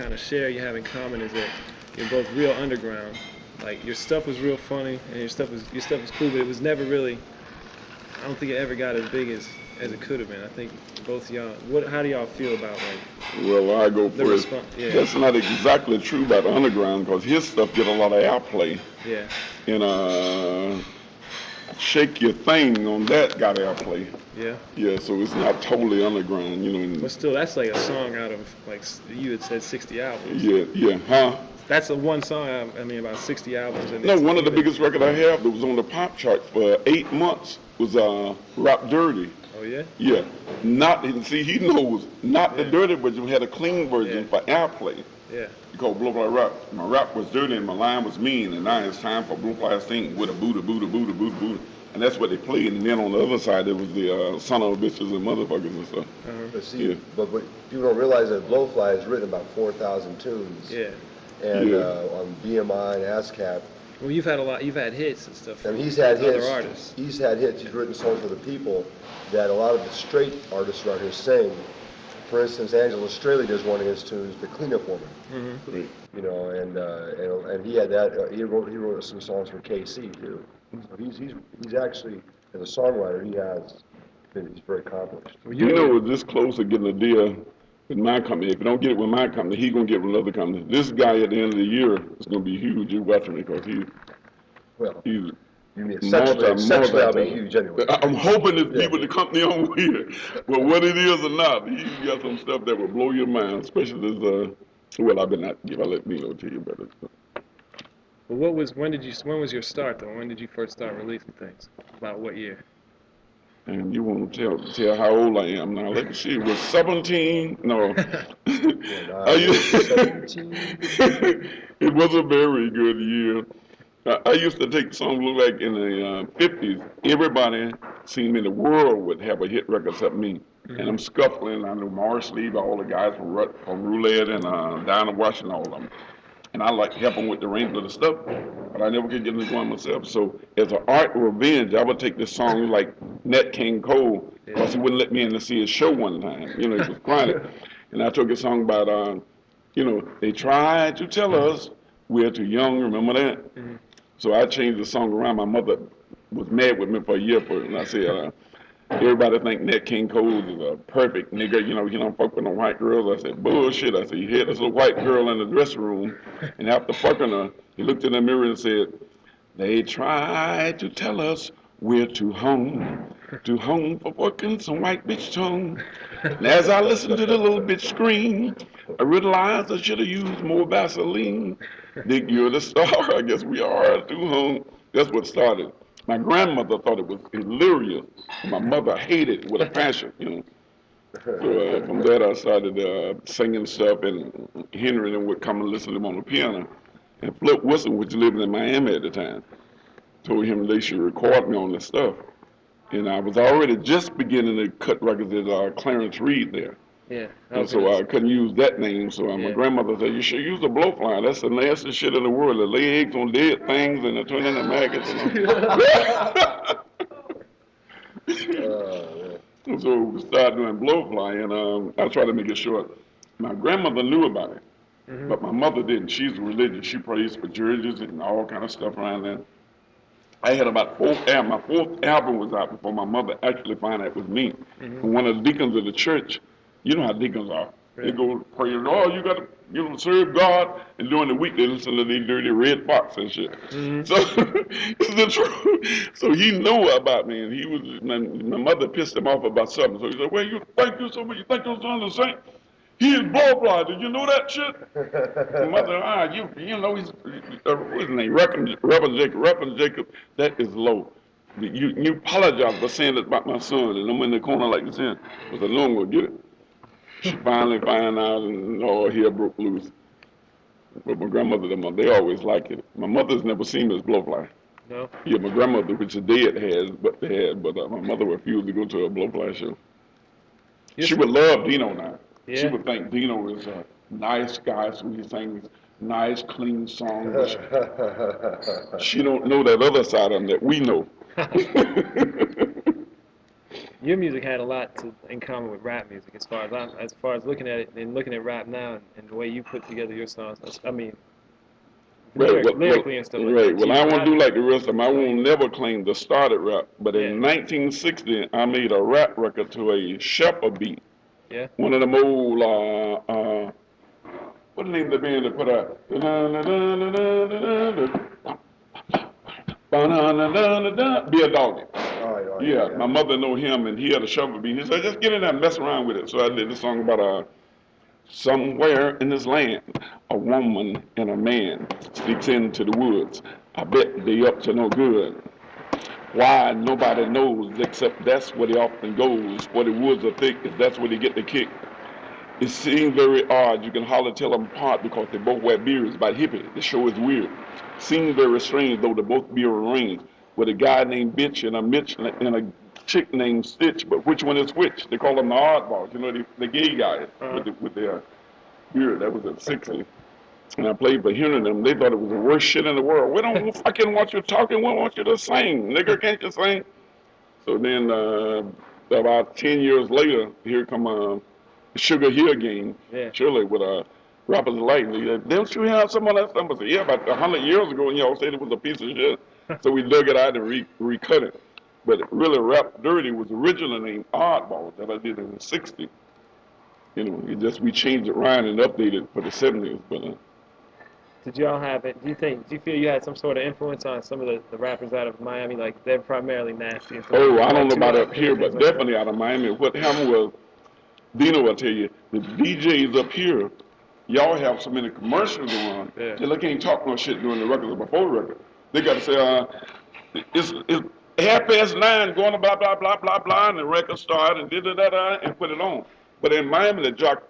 kind of share, you have in common is that you're both real underground. Like your stuff was real funny and your stuff was your stuff was cool, but it was never really. I don't think it ever got as big as as it could have been. I think both y'all. What? How do y'all feel about like Well, I go the first. Yeah. That's not exactly true about Underground because his stuff get a lot of airplay. Yeah. And uh, Shake Your Thing on that got airplay. Yeah. Yeah, so it's not totally underground, you know. and- But still, that's like a song out of like you had said 60 albums. yeah, yeah, huh? That's a one song. I, I mean, about 60 albums. And No, one of the biggest record I have that was on the pop chart for eight months was uh, Rap Dirty. Oh yeah. Yeah, not and see he knows not the Yeah. dirty version. We had a clean version Yeah. for airplay. Yeah. called Blow Fly Rap. My rap was dirty and my line was mean, and now it's time for Blue Fly Sing with a Buddha, Buddha, Buddha, Buddha, Buddha. And that's what they played. And then on the other side, there was the uh, son of bitches and motherfuckers and stuff. Uh-huh. But see, Yeah. but, but people don't realize that Blowfly has written about 4,000 tunes. Yeah. And Yeah. uh, on BMI and ASCAP, Well, you've had a lot. You've had hits and stuff. I From mean, he's had other hits. artists. He's had hits. He's written songs for the people that a lot of the straight artists around here sing. For instance, Angela Straley does one of his tunes, "The Cleanup Woman." Mm-hmm. You know, and uh, and, and he had that. Uh, he wrote he wrote some songs for KC too. So he's he's he's actually as a songwriter he has been, he's very accomplished. Well, You know, we're this close to getting a deal with my company. If you don't get it with my company, he gonna get it with another company. This guy at the end of the year is gonna be huge. You watching me because he Well, he's. you mean Multi- sexually, sexually I'll be multi- huge anyway. I'm hoping it's Yeah. people the company I'm with. But what it is or not, he's got some stuff that will blow your mind, especially this. Uh, well, I've been not. If I let me know to you, but it's, Well, what was when did you when was your start though? When did you first start releasing things? About what year? And you want to tell tell how old I am now. Let me see. Was 17. No. It was a very good year. I, used to take songs look like in the uh, 50s. Everybody seemed in the world would have a hit record except me. And I'm scuffling. I know Morris Lee, all the guys from, Rut, from Roulette and uh, Dinah Washington, all of them. And I like help them with the range of the stuff, but I never could get into going myself. So as an art revenge, I would take this song like Nat King Cole, because he wouldn't let me in to see his show one time. You know, he was crying. and I took a song about, uh, you know, they tried to tell us we're too young. Remember that? Mhm. So I changed the song around. My mother was mad with me for a year for it, and I said, uh, everybody think Nat King Cole is a perfect nigga. You know, he don't fuck with no white girls. I said, bullshit. I said, he had this little white girl in the dressing room, and after fucking her, he looked in the mirror and said, they tried to tell us we're too home, too home for fucking some white bitch tongue. And as I listened to the little bitch scream, I realized I should have used more Vaseline. Think you're the star? I guess we are too home. That's what started. My grandmother thought it was delirious. My mother hated it with a passion, you know. So uh, from that, I started uh, singing stuff, and Henry and would come and listen to him on the piano. And Flip Wilson, which lived in Miami at the time, told him they should record me on this stuff. And I was already just beginning to cut records at uh, Clarence Reid there. Yeah. And so I couldn't use that name. So uh, my Yeah. grandmother said, you should use the blowfly. That's the nastiest shit in the world. They lay eggs on dead things and they turn into maggots. Uh, so we started doing blowfly, and um, I tried to make it short. My grandmother knew about it, Mhm. but my mother didn't. She's religious. She prays for churches and all kind of stuff around there. I had about four al- my fourth album was out before my mother actually found out it was me. Mhm. And one of the deacons of the church, you know how deacons are. They go pray, oh, you got to you know serve God, and during the week they listen to these dirty Redd Foxx and shit. Mhm. So it's the truth. So he knew about me, and he was my, my mother pissed him off about something. So he said, "Well, you thank you so much. You think your son is saint? He is blowfly. Did you know that shit?" My mother, ah, you you know he's uh, what's his name? Reverend, Reverend Jacob. Reverend Jacob. That is low. You you apologize for saying that about my son, and I'm in the corner like this. Here, but I know I'm gonna get it. She finally find out, and all hell broke loose. But my grandmother, them, they always like it. My mother's never seen me as blowfly. No. Yeah, my grandmother, which is dead, has, but they had, but uh, my mother refused to go to a blowfly show. Yes. She would love Dino now. Yeah. She would think Dino is a nice guy, so he sings nice, clean songs. She, she don't know that other side of him that we know. your music had a lot to, in common with rap music, as far as I'm, as far as looking at it and looking at rap now and, and the way you put together your songs. I mean, lyric, well, lyrically and stuff like right. Well, I won't do like the rest of them. I won't never claim to start at rap. But in 1960, I made a rap record to a shepherd beat. Yeah. One of them old, uh, uh, what the name of the band that put out? Be a doggy. All right, all right. Yeah, my mother know him, and he had a shovel beat. He said, "Just get in there and mess around with it." So I did this song about a somewhere in this land, a woman and a man sneaks into the woods. I bet they up to no good. Why nobody knows, except that's where they often goes. Where the woods are thick, is that's where they get the kick. It seems very odd. You can hardly tell them apart because they both wear beards. By hippie, the show is weird. Seems very strange though they both be arranged with a guy named Bitch and a Mitch and a chick named Stitch. But which one is which? They call them the oddballs. You know, the, the gay guys with, the, with their beard. That was at 60. And I played for hearing them. They thought it was the worst shit in the world. We don't fucking want you talking. We want you to sing. Nigga, can't you sing? So then, uh, about 10 years later, here come uh, Sugarhill Gang. Yeah. Shirley with uh, Rappers Delight. And he said, Don't you have some of that stuff? I said, Yeah, about 100 years ago, and y'all said it was a piece of shit. So we dug it out and re- recut it. But really, Rap Dirty was originally named Oddball that I did in the 60s. You know, it just we changed it around and updated it for the 70s. But uh, Did y'all have it? Do you think? Do you feel you had some sort of influence on some of the, the rappers out of Miami? Like they're primarily nasty. And Oh, I don't know about up here, but like that? definitely out of Miami. What happened was, Dino will tell you, the DJs up here, y'all have so many commercials going on, Yeah. they can't talk no shit during the record or before the record. They got to say, uh, it's, it's half past nine, going to blah, blah, blah, blah, blah, and the record start and da da da and put it on. But in Miami, the jock,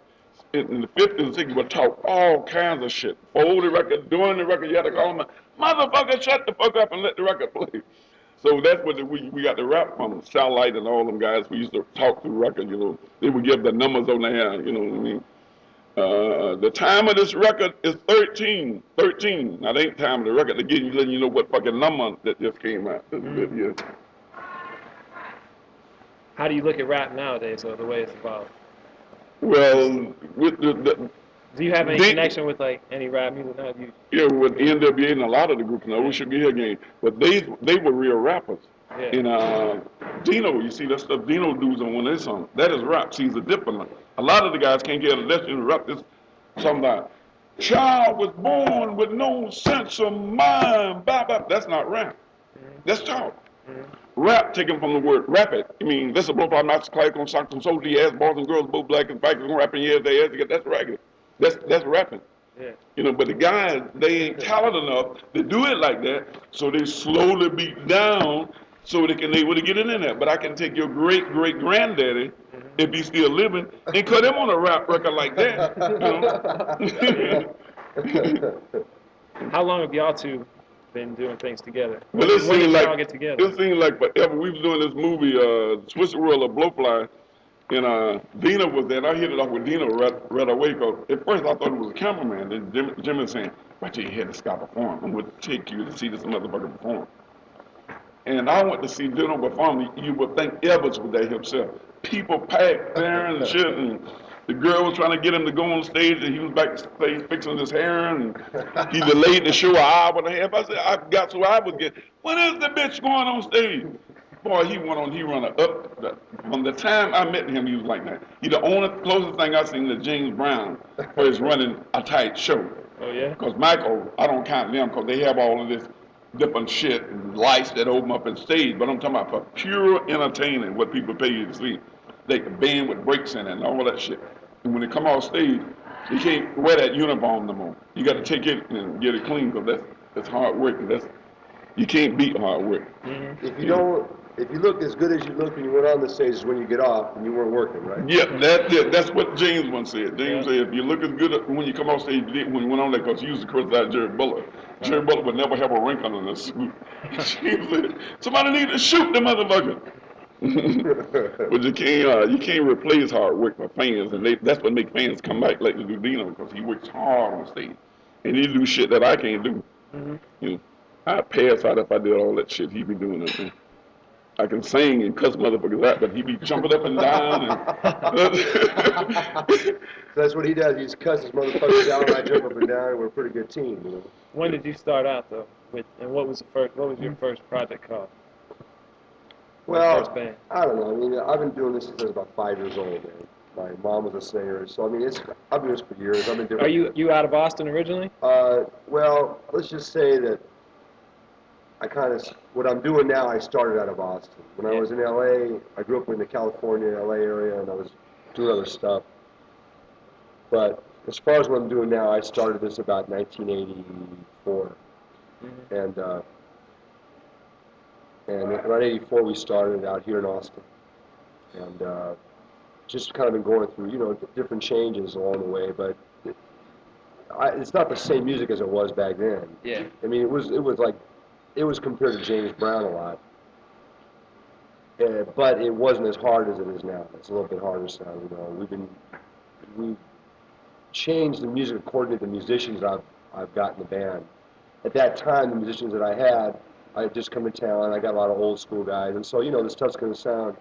in, the 50s and 60s, would talk all kinds of shit. Before the record, during the record, you had to call them, motherfucker, shut the fuck up and let the record play. So that's what we we got the rap from Starlight and all them guys. We used to talk through record, you know. They would give the numbers on the air, you know what I mean. Uh, the time of this record is 13. 13. Now, they ain't time of the record. They're getting letting you know what fucking number that just came out. Yeah. How do you look at rap nowadays, or the way it's evolved? Well, with the, the Do you have any They- connection with like any rap music now? You, yeah, with NWA and a lot of the groups, now we should get here again. But they they were real rappers. Yeah. And uh, Dino, you see that stuff Dino does on one of his songs. That is rap. See, he's a different. A lot of the guys can't get a lesson in rap. This like, child was born with no sense of mind. Blah, blah. That's not rap. That's talk. Rap taken from the word rapid. I mean, this is a blow by master class on Stockton soldier, ass boys and girls, both black and white, going rapping yes, they ass, that's ragged. That's that's rapping. yeah. You know, but the guys, they ain't talented enough to do it like that, so they slowly beat down so they can able to get it in there. But I can take your great great granddaddy, if he's still living, and cut him on a rap record like that. You know? How long have y'all two been doing things together? Well, when it seemed like get together? it seemed like forever. We was doing this movie, uh, Swiss World of Blowfly, and uh, Dino was there. And I hit it off with Dino right, right away. Cause at first I thought it was a cameraman. Then Jim, Jim was saying, "Watch your head, this guy perform. I'm going to take you to see this motherfucker perform." And I went to see Dino perform. You would think Evans was there himself. People packed there and shit, and the girl was trying to get him to go on stage, and he was backstage fixing his hair, and he delayed the show an hour and a half. I said, I got so I was getting, when is the bitch going on stage? Boy, he went on, he run up. The, from the time I met him, he was like that. He the only closest thing I seen to James Brown for his running a tight show. oh yeah. Because Michael, I don't count them because they have all of this different shit and lights that open up in stage. But I'm talking about for pure entertaining, what people pay you to see. They can band with breaks in it and all that shit. And when they come off stage, you can't wear that uniform no more. You got to take it and get it clean because that's that's hard work. And that's you can't beat hard work. Mm-hmm. If you don't, if you look as good as you look when you went on the stage is when you get off and you weren't working, right? Yeah, that, yeah, that's what James once said. James Yeah. said, if you look as good when you come off stage, you did when you went on there, because he used to criticize Jerry Butler. Jerry Butler would never have a wrinkle in his suit. Somebody need to shoot the motherfucker. but you can't, uh, you can't replace hard work for fans, and they, that's what make fans come back like the Dudino, because he works hard on stage, and he do shit that I can't do. You know, I'd pass out if I did all that shit he be doing there. I can sing and cuss motherfuckers out, but he be jumping up and down. And That's what he does. He just cusses motherfuckers down and I jump up and down. We're a pretty good team, you know. When did you start out though? With and what was the first? What was your first project called? Well, first band. I don't know. I mean, I've been doing this since I was about five years old, man. My mom was a singer, so I mean, it's I've been doing this for years. I've been doing. Are you you out of Austin originally? Uh, well, let's just say that I kind of what I'm doing now. I started out of Austin. When I was in LA, I grew up in the California, LA area, and I was doing other stuff. But as far as what I'm doing now, I started this about 1984, Mhm. and uh, and around 84 we started out here in Austin, and uh, just kind of been going through, you know, different changes along the way, but. It, I, it's not the same music as it was back then. Yeah. I mean, it was it was like it was compared to James Brown a lot, uh, but it wasn't as hard as it is now. It's a little bit harder sound. You know, we've been we changed the music according to the musicians I've I've got in the band. At that time, the musicians that I had, I had just come to town. I got a lot of old school guys, and so you know, this stuff's going to sound.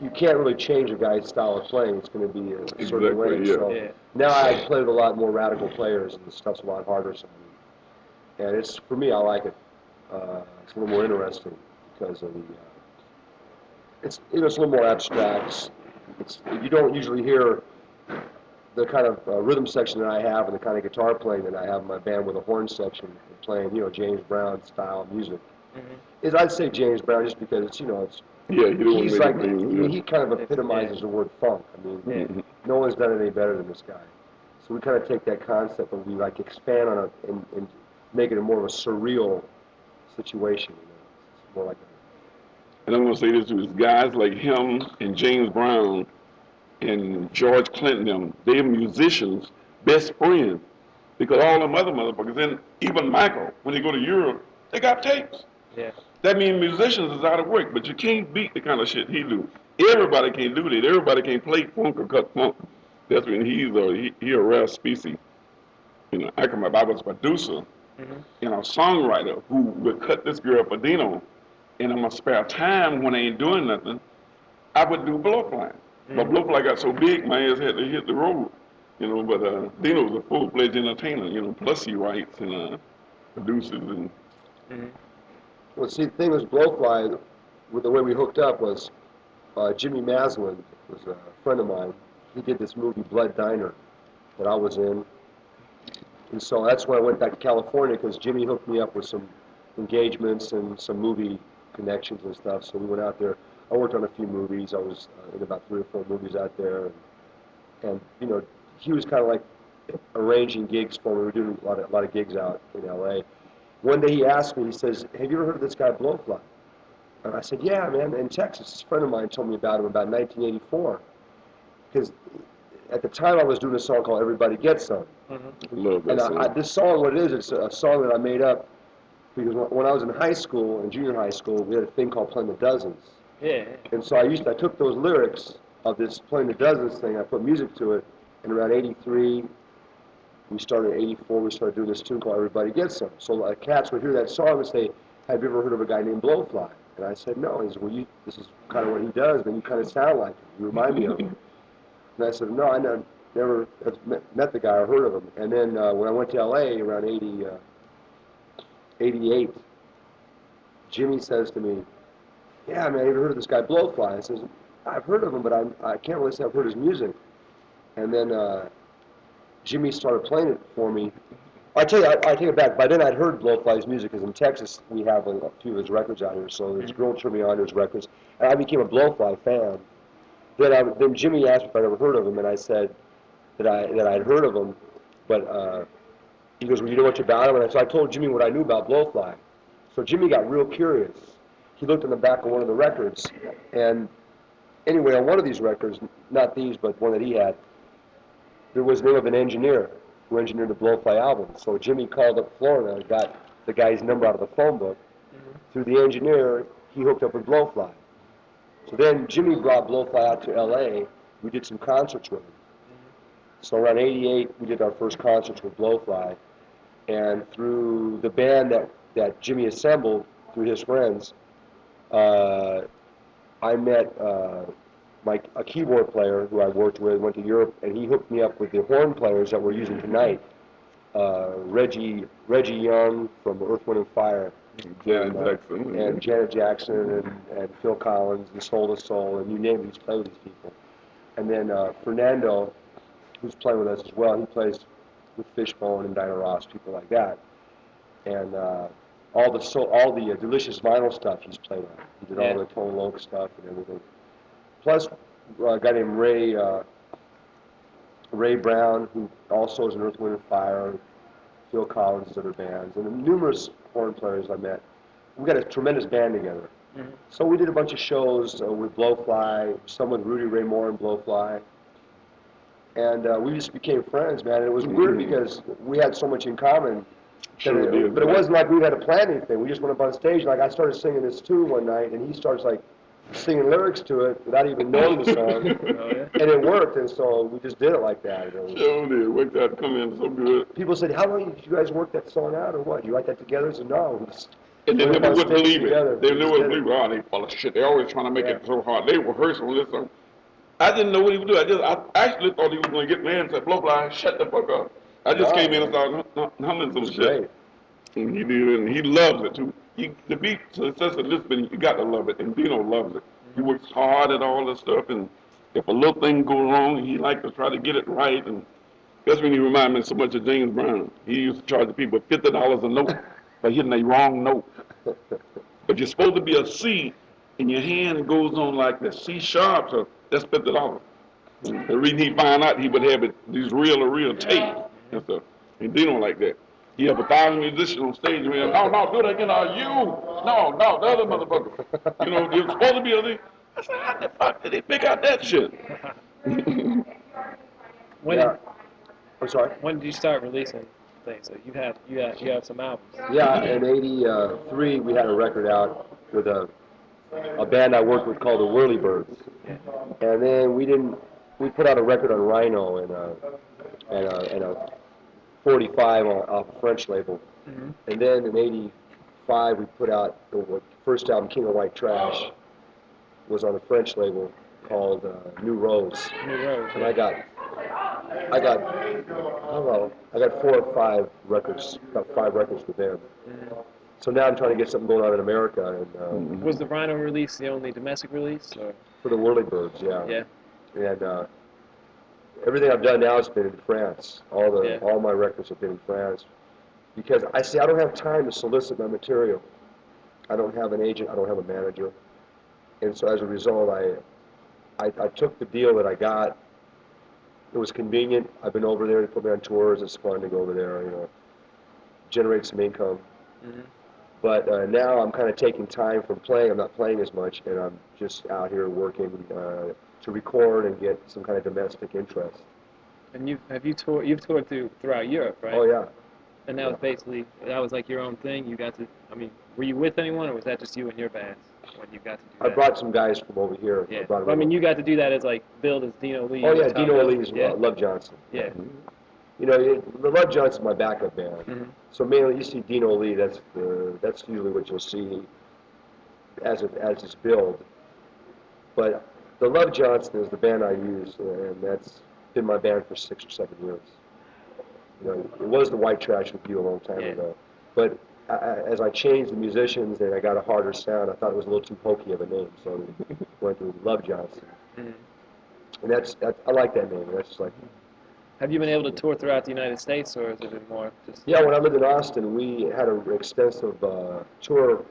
You can't really change a guy's style of playing. It's going to be a certain way. Exactly, yeah. So Yeah. now I play with a lot more radical players, and the stuff's a lot harder. So, and it's for me, I like it. Uh, it's a little more interesting because of the. Uh, it's you know it's a little more abstract. It's you don't usually hear the kind of uh, rhythm section that I have and the kind of guitar playing that I have in my band with a horn section playing you know James Brown style music. Mhm. Is I'd say James Brown just because it's you know it's yeah, he don't want he's like make I it he kind of epitomizes yeah. the word funk. I mean, Yeah. no one's done it any better than this guy. So we kind of take that concept and we like expand on it and, and make it a more of a surreal situation. You know, it's more like a, And I'm gonna say this to is guys like him and James Brown and George Clinton, them, they're musicians, best friends. Because all them other motherfuckers, and even Michael, when they go to Europe, they got tapes. Yeah. That means musicians is out of work, but you can't beat the kind of shit he do. Everybody can't do that. Everybody can't play funk or cut funk. That's when he's a he, he a rare species. You know, I come up, I was a producer Mhm. and a songwriter who would cut this girl for Dino, and in my spare time when I ain't doing nothing, I would do blowfly. But Mhm. blowfly got so big, my ass had to hit the road. You know, but uh, Dino was a full-fledged entertainer. You know, plus he writes and uh, produces and Mhm. well, see, the thing was Blowfly, with the way we hooked up was uh, Jimmy Maslon was a friend of mine. He did this movie Blood Diner that I was in, and so that's when I went back to California because Jimmy hooked me up with some engagements and some movie connections and stuff. So we went out there. I worked on a few movies. I was uh, in about three or four movies out there, and, and you know, he was kind of like arranging gigs for me. We were doing a lot of, a lot of gigs out in L.A. One day he asked me, he says, "Have you ever heard of this guy Blowfly?" And I said, "Yeah, man. In Texas, this friend of mine told me about him about 1984, because at the time I was doing a song called Everybody Gets Some." Mhm. love that And song. I, I, this song, what it is, it's a song that I made up because when, when I was in high school, in junior high school, we had a thing called playing the dozens. Yeah. And so I used, I took those lyrics of this playing the dozens thing, I put music to it, and around '83, we started '84, we started doing this tune called Everybody Gets Some. So like, cats would hear that song and say, "Have you ever heard of a guy named Blowfly?" And I said, "No." He said, "Well, you, this is kind of what he does, man. You kind of sound like him. You remind me of him." And I said, "No, I never, met, the guy or heard of him." And then uh, when I went to LA around '80, uh, '88, Jimmy says to me, "Yeah, man, have you ever heard of this guy Blowfly?" I says, "I've heard of him, but I'm, I can't really say I've heard his music." And then uh, Jimmy started playing it for me. I tell you, I, I take it back. By then, I'd heard Blowfly's music because in Texas we have a, a few of his records out here. So there's girl turned me on to his records, and I became a Blowfly fan. Then, I, then Jimmy asked me if I'd ever heard of him, and I said that I that I'd heard of him, but uh, he goes, "Well, you know much about him?" And so I told Jimmy what I knew about Blowfly. So Jimmy got real curious. He looked in the back of one of the records, and anyway, on one of these records, not these, but one that he had, there was the name of an engineer who engineered the Blowfly album. So Jimmy called up Florida and got the guy's number out of the phone book. Through the engineer, he hooked up with Blowfly. So then Jimmy brought Blowfly out to L.A. We did some concerts with him. So around 88, we did our first concerts with Blowfly. And through the band that, that Jimmy assembled, through his friends, uh, I met uh, my a keyboard player who I worked with, went to Europe, and he hooked me up with the horn players that we're using tonight. Uh, Reggie Reggie Young from Earth, Wind and Fire, Janet and, uh, Jackson. and Janet Jackson, and, and Phil Collins, and Soul II Soul, and you name it, he's played with these people. And then uh, Fernando, who's playing with us as well, he plays with Fishbone and Diana Ross, people like that. And uh, all the so all the uh, delicious vinyl stuff he's played on. He did Yeah. all the Tone Loc stuff and everything. Plus, uh, a guy named Ray uh, Ray Brown, who also is in Earth, Wind and Fire, Phil Collins' other bands, and numerous horn players I met. We got a tremendous band together. Mhm. So we did a bunch of shows uh, with Blowfly, some with Rudy Ray Moore and Blowfly. And uh, we just became friends, man. And it was weird because we had so much in common. Sure it- but it wasn't like we had to plan anything. We just went up on stage. Like I started singing this tune one night, and he starts like singing lyrics to it without even knowing the song. Oh, yeah? and it worked, and so we just did it like that. Oh, it was- Sure did. Worked out, come in so good. people said, "How long did you guys work that song out, or what? You write that together?" I said, "No, we just And they never would believe together. it. They We never would it." believe it. Oh, they full of shit. They always trying to make it so hard. They rehearsed on this song. I didn't know what he would do. I just, I actually thought he was going to get mad and say, blow fly, shut the fuck up. I just Wow. came in and started hum- humming some It shit. great. And he did, it and he loves it too. He, to be successful in Lisbon, you got to love it, and Dino loves it. He works hard at all this stuff, and if a little thing go wrong, he like to try to get it right. And that's when he remind me so much of James Brown. He used to charge the people fifty dollars a note for hitting a wrong note. But you're supposed to be a C, and your hand goes on like the C sharp, so that's fifty dollars. The reason he found out he would have it these real or real tape and stuff. And Dino like that. He have a thousand musicians on stage and no, no, do it again, are you? No, no, the other motherfucker. You know, you're supposed to be a thing. I said, how the fuck did he pick out that shit? When Yeah. I'm sorry. when did you start releasing things? So you have you have you have some albums. Yeah, in '83 we had a record out with a a band I worked with called the Whirly Birds, and then we didn't. We put out a record on Rhino and uh, a uh, and a, and a 45 on, off a French label, Mhm. and then in '85 we put out the first album, King of White Trash, was on a French label called uh, New Rose. New Road. and I got, I got, I don't know, I got four or five records, about five records with them. So now I'm trying to get something going on in America, and uh, Was the Rhino release the only domestic release? Or? for the Whirly Birds, yeah. Yeah. And uh, everything I've done now has been in France. All the, Yeah. all my records have been in France, because I see I don't have time to solicit my material. I don't have an agent. I don't have a manager, and so as a result, I, I, I took the deal that I got. It was convenient. I've been over there to put me on tours. It's fun to go over there, you know, generate some income. Mhm. But uh, now I'm kind of taking time from playing. I'm not playing as much, and I'm just out here working uh, to record and get some kind of domestic interest. And you have you toured you've toured through throughout Europe, right? Oh yeah. And that was basically that was like your own thing. You got to. I mean, were you with anyone, or was that just you and your band when you got to do I brought some guys from over here. Yeah. Well, I mean, you got to do that as like build as Dino Lee. Oh yeah, Dino. Lee's Yeah. uh, Love Johnson. Yeah. You know, it, the Love Johnson's my backup band. Mhm. So mainly you see Dino Lee. That's the that's usually what you'll see as it as his build. But the Love Johnson is the band I use, and that's been my band for six or seven years. You know, it was the White Trash Revue a long time Yeah. ago, but I, as I changed the musicians and I got a harder sound, I thought it was a little too hokey of a name, so we went to Love Johnson, Mhm. and that's that, I like that name. That's just like Have you been able to tour throughout the United States, or has it been more just? Yeah, when I lived in Austin, we had an extensive uh, tour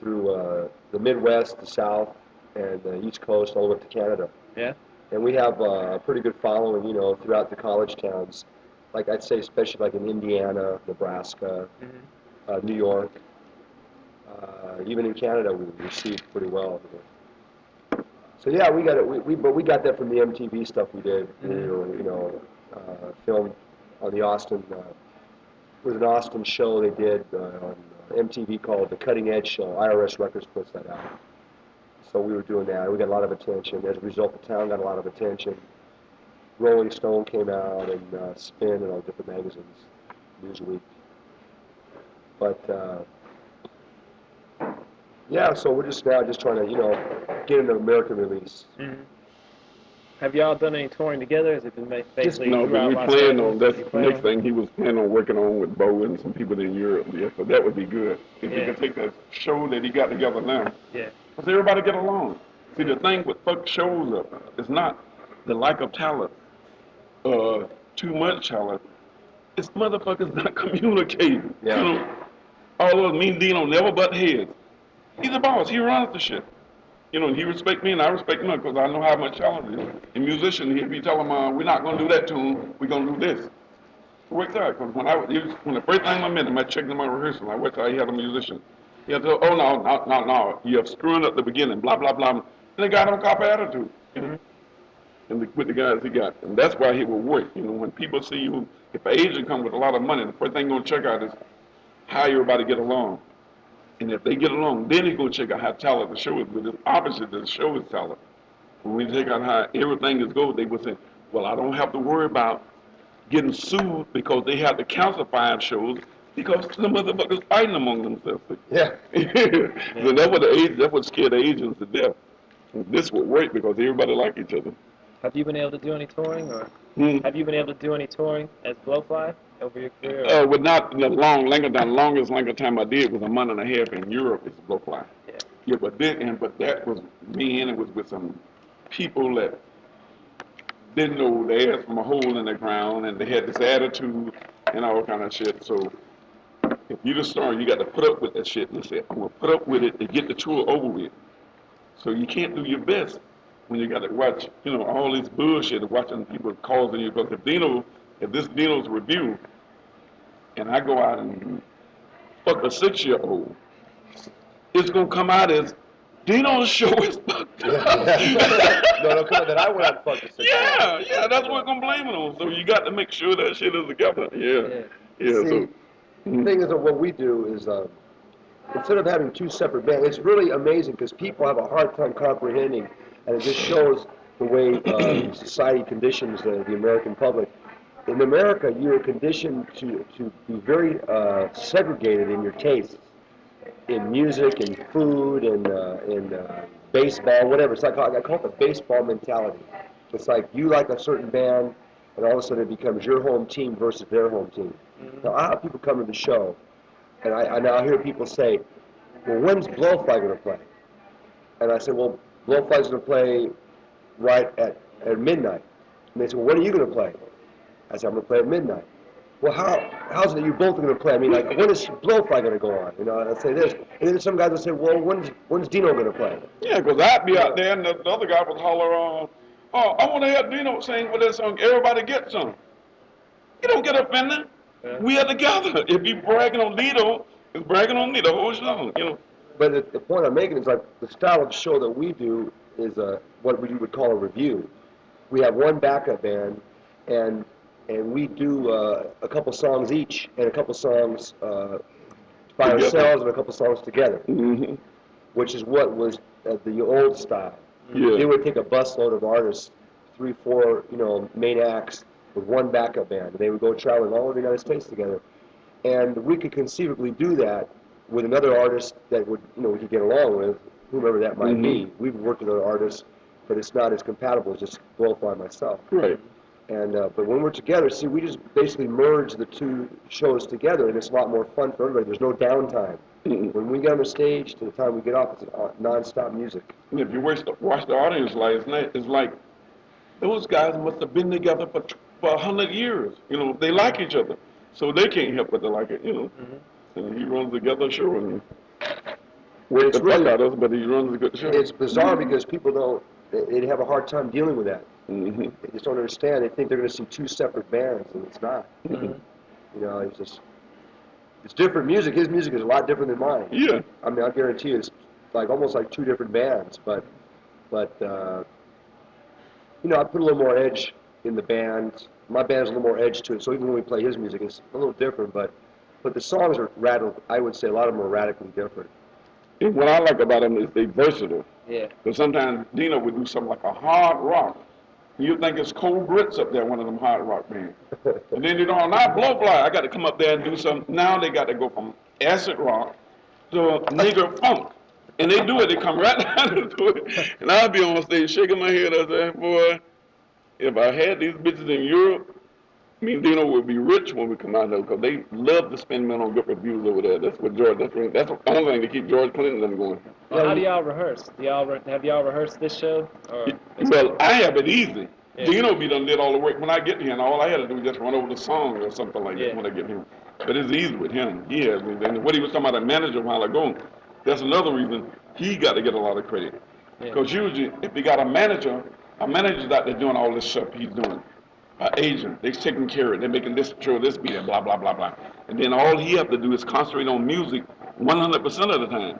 through uh, the Midwest, the South, and the East Coast, all the way up to Canada. Yeah. And we have uh, a pretty good following, you know, throughout the college towns. Like I'd say, especially like in Indiana, Nebraska, Mhm. uh, New York, uh, even in Canada, we received pretty well. So yeah, we got it. We, we but we got that from the MTV stuff we did. We Mhm. were, you know, uh, filmed on the Austin. Uh, was an Austin show they did uh, on MTV called The Cutting Edge Show. IRS Records puts that out. So we were doing that. We got a lot of attention. As a result, the town got a lot of attention. Rolling Stone came out and uh, Spin and all different magazines, Newsweek. But uh, Yeah, so we're just now just trying to, you know, get an American release. Mm-hmm. Have y'all done any touring together? Has it been ma- basically No, but throughout we Las plan on, that's the next on- thing he was planning on working on with Bo and some people in Europe, yeah, so that would be good. If he could take that show that he got together now, Yeah. Because everybody get along. See, the thing with fuck shows up is not the lack of talent, uh, too much talent. It's motherfuckers not communicating. Yeah. You know, all those mean Dino never butt heads. He's the boss. He runs the shit. You know, and he respect me and I respect him because I know how much talent he is. A musician, he'd be telling me, uh, we're not going to do that tune, we're going to do this. It worked out because when I was, when the first time I met him, I checked in my rehearsal. I went out, he had a musician. He to, oh no, no, no, no, you have screwing up the beginning, blah, blah, blah. And the guy don't cop attitude. You know? And the, with the guys he got. And that's why he will work. You know, when people see you, if an agent come with a lot of money, the first thing going to check out is how everybody get along. And if they get along, then going to check out how talented the show is. But it's opposite that the show is talented. When we check out how everything is going, they will say, well, I don't have to worry about getting sued because they have to cancel five shows because the motherfuckers fighting among themselves. Yeah. so that's what the agent, that's what scared the agents to death. This would work because everybody like each other. Have you been able to do any touring, or Hmm. have you been able to do any touring as Blowfly over your career? or- Uh, but not the long length of time. Longest length of time I did was a month and a half in Europe. as blowfly. Yeah. Yeah, but then and but that was me and it was with some people that didn't know they had from a hole in the ground and they had this attitude and all kind of shit. So if you're the star, you got to put up with that shit. And they said, I'm gonna put up with it to get the tour over with. So you can't do your best when you got to watch, you know, all this bullshit of watching people causing you. Because if Dino, if this Dino's revue, and I go out and fuck a six-year-old, it's gonna come out as Dino's show is fucked no, up. no, come on, that I went out and fucked the six-year-old. Yeah, yeah, that's what I'm blaming on. So you got to make sure that shit is together. Yeah, Yeah. yeah. See, so the thing is that what we do is, uh, instead of having two separate bands, it's really amazing because people have a hard time comprehending, and it just shows the way uh, society conditions the, the American public. In America, you are conditioned to, to be very uh, segregated in your tastes, in music, in food, in, uh, uh, baseball, whatever. It's like I call it the baseball mentality. It's like you like a certain band, and all of a sudden it becomes your home team versus their home team. Now I have people come to the show, and I, now hear people say, "Well, when's Blowfly going to play?" And I say, "Well, Blowfly's going to play right at, at midnight." And they say, "Well, when are you going to play?" I said, "I'm going to play at midnight." Well, how how's it that you both are going to play? I mean, like, when is Blowfly going to go on? You know, and I say this, and then some guys will say, "Well, when's when's Dino going to play?" yeah, because I'd be out there and the, the other guy would holler, uh, "Oh, I want to hear Dino sing with that song. Everybody get some." You don't get offended. Yeah. We are together. If you bragging on Dino, it's bragging on me the whole song. You know. But the, the point I'm making is like the style of show that we do is a, what we would call a revue. We have one backup band, and and we do uh, a couple songs each, and a couple songs uh, by Together. ourselves, and a couple songs together, mm-hmm. which is what was uh, the old style. Yeah. They would take a busload of artists, three, four, you know, main acts with one backup band, and they would go traveling all over the United States together. And we could conceivably do that with another artist that would, you know, we could get along with, whomever that might be. We've worked with other artists, but it's not as compatible as just Blowfly myself. Right. And uh, but when we're together, see, we just basically merge the two shows together, and it's a lot more fun for everybody. There's no downtime. Mhm. When we get on the stage to the time we get off, it's uh, non-stop music. And if you watch the, watch the audience last night, it's like those guys must have been together for for a hundred years. You know, they like each other, so they can't help but to like it. You know, and he runs a together show and work It's the fuck out of us, but he runs a good show. It's bizarre because people don't, they they have a hard time dealing with that. hmm They just don't understand. They think they're going to see two separate bands, and it's not. Mhm. You know, it's just, it's different music. His music is a lot different than mine. Yeah, I mean, I guarantee you, it's like almost like two different bands. But, but, uh, you know, I put a little more edge in the band. My band has a little more edge to it. So even when we play his music, it's a little different. But, but the songs are radical. I would say a lot of them are radically different. and what I like about them is they're versatile. Yeah. Because sometimes Dino would do something like a hard rock. You think it's Cold Grits up there, one of them hard rock bands. And then you know, not Blowfly. I got to come up there and do something. Now they got to go from acid rock to nigger funk. And they do it, they come right down and do it. And I'll be on stage shaking my head, I say, boy, if I had these bitches in Europe, me and Dino would be rich when we come out there because they love to spend money on good reviews over there. That's what George, that's, what- that's the only thing to keep George Clinton going. Well, how do y'all rehearse? Do y'all re- have y'all rehearsed this show? Or Well, I have it easy. Yeah. Dino be done did all the work when I get here, and all I had to do was just run over the song or something like Yeah. that when I get here. But it's easy with him. He has me. And what he was talking about, a manager a while ago, that's another reason he got to get a lot of credit. Yeah. Because usually, if you got a manager, a manager's out there doing all this stuff he's doing. An agent, they're taking care of it, they're making this sure this be it, blah, blah, blah, blah. And then all he have to do is concentrate on music 100% of the time.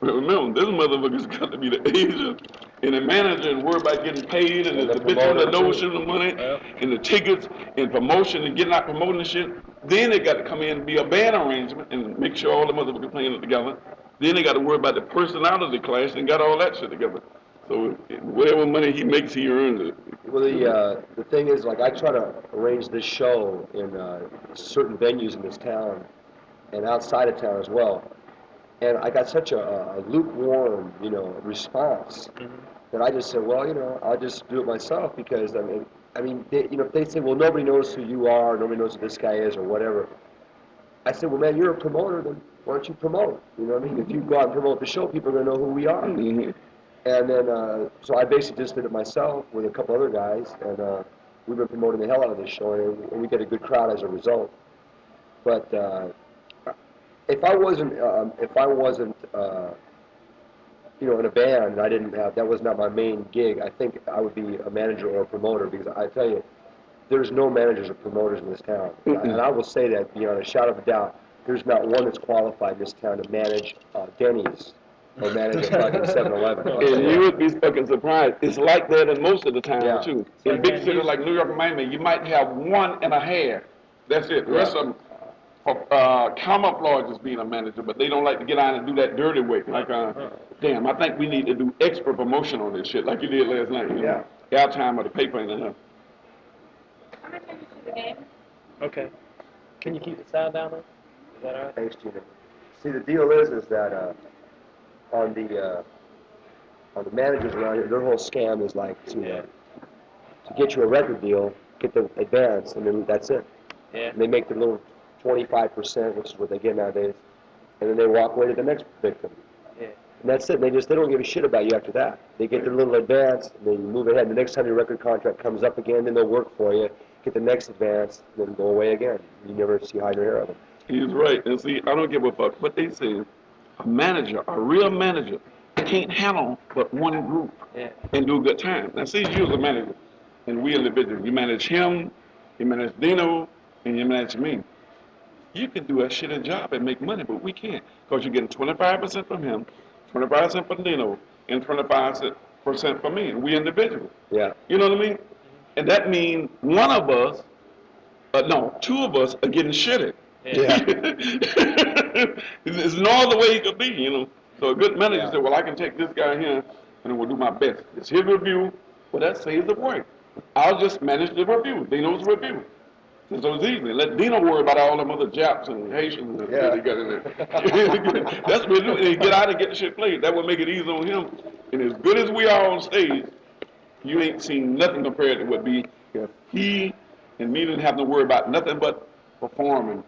But remember, this motherfucker's got to be the agent and the manager and worry about getting paid and, And the, the bitch on the promoter, door too. shooting the money and the tickets and promotion and getting out promoting the shit. Then they got to come in and be a band arrangement and make sure all the motherfuckers playing it together. Then they got to worry about the personality clash and got all that shit together. So whatever money he makes, he earns it. Well, the, uh, the thing is, like, I try to arrange this show in, uh, certain venues in this town and outside of town as well. And I got such a, a lukewarm, you know, response that I just said, well, you know, I'll just do it myself because, I mean, I mean, they, you know, if they say, well, nobody knows who you are, nobody knows who this guy is or whatever, I said, well, man, you're a promoter, then why don't you promote? You know what I mean? If you go out and promote the show, people are going to know who we are. Mhm. And then, uh, so I basically just did it myself with a couple other guys, and uh, we've been promoting the hell out of this show, and, and we get a good crowd as a result. But uh, if I wasn't, um, if I wasn't, uh, you know, in a band, I didn't have, that was not my main gig. I think I would be a manager or a promoter because I tell you, there's no managers or promoters in this town, and I will say that beyond a shadow of a doubt. There's not one that's qualified in this town to manage uh, Denny's or manage a fucking 7-Eleven. And you would be fucking surprised. It's like that in most of the time Yeah. too. It's In like big cities like New York and Miami, you might have one and a half. That's it. The rest of them are uh, camouflage as being a manager, but they don't like to get out and do that dirty work. Like, uh, damn, I think we need to do extra promotion on this shit, like you did last night. You know? Our time of the paper ain't enough. I'm gonna take you to the game. Okay. Can you keep the sound down there? Is that all right? Thanks, Gina. See, the deal is, is that uh, on the uh, on the managers around here, their whole scam is like to uh, to get you a record deal, get the advance, and then that's it. Yeah. And they make their little 25%, which is what they get nowadays, and then they walk away to the next victim. Yeah. And that's it. They just they don't give a shit about you after that. They get their little advance, and they move ahead. And the next time your record contract comes up again, then they'll work for you, get the next advance, then go away again. You never see hide or hair of them. He's right. And see, I don't give a fuck what they say. A manager, a real manager, can't handle but one group Yeah. and do a good time. Now, see, you as a manager, and we individuals, you manage him, you manage Dino, and you manage me. You can do a shitty job and make money, but we can't because you're getting 25% from him, 25% from Dino, and 25% from me. And we individuals. Yeah. You know what I mean? And that means one of us, uh, no, two of us are getting shitted. Yeah. it's, it's no other way it could be, you know. So a good manager Yeah. said, well, I can take this guy here and we'll do my best. It's his revue, well, that saves the work. I'll just manage the revue, Dino's revue. And so it's easy. Let Dino worry about all them other Japs and Haitians and Yeah. that he got in there. That's what he do. And get out and get the shit played. That would make it easy on him. And as good as we are on stage, you ain't seen nothing compared to what be if he and me didn't have to worry about nothing but performing.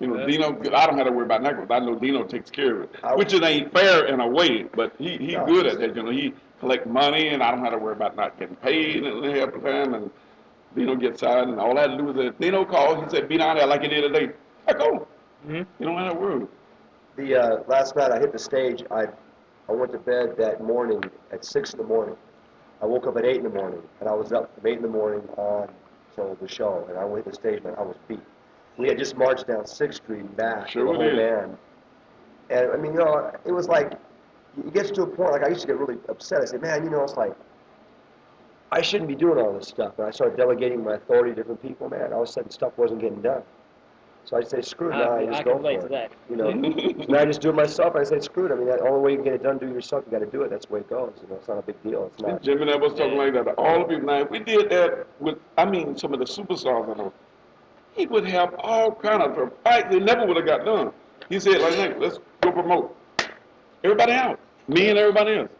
You know, Dino, I don't have to worry about that because I know Dino takes care of it, I- which it ain't fair in a way, but he he No. good at that. You know, he collect money and I don't have to worry about not getting paid and half the time. And Dino gets out and all I had to do was that Dino called. He said, "Be down there like you did today." I go. Mhm. You don't have to worry. The uh, last night I hit the stage. I I went to bed that morning at six in the morning. I woke up at eight in the morning, and I was up from eight in the morning on till the show. And I went to the stage, and I was beat. We had just marched down Sixth Street and back, Sure the whole did. band. And I mean, you know, it was like it gets to a point. Like I used to get really upset. I said, man, you know, it's like I shouldn't be doing all this stuff. And I started delegating my authority to different people. Man, all of a sudden stuff wasn't getting done. So I say, screw it. Now I I, just I go for it. that. You know, and I just do it myself. I say, screw it. I mean, the only way you can get it done, do it yourself. You got to do it. That's the way it goes. You know, it's not a big deal. It's And not. Jimmy never was talking like that. All the people now, if we did that with, I mean, some of the superstars I know, he would have all kind of a fight. They never would have got done. He said, like, "Nick, let's go promote. Everybody out. Me and everybody else.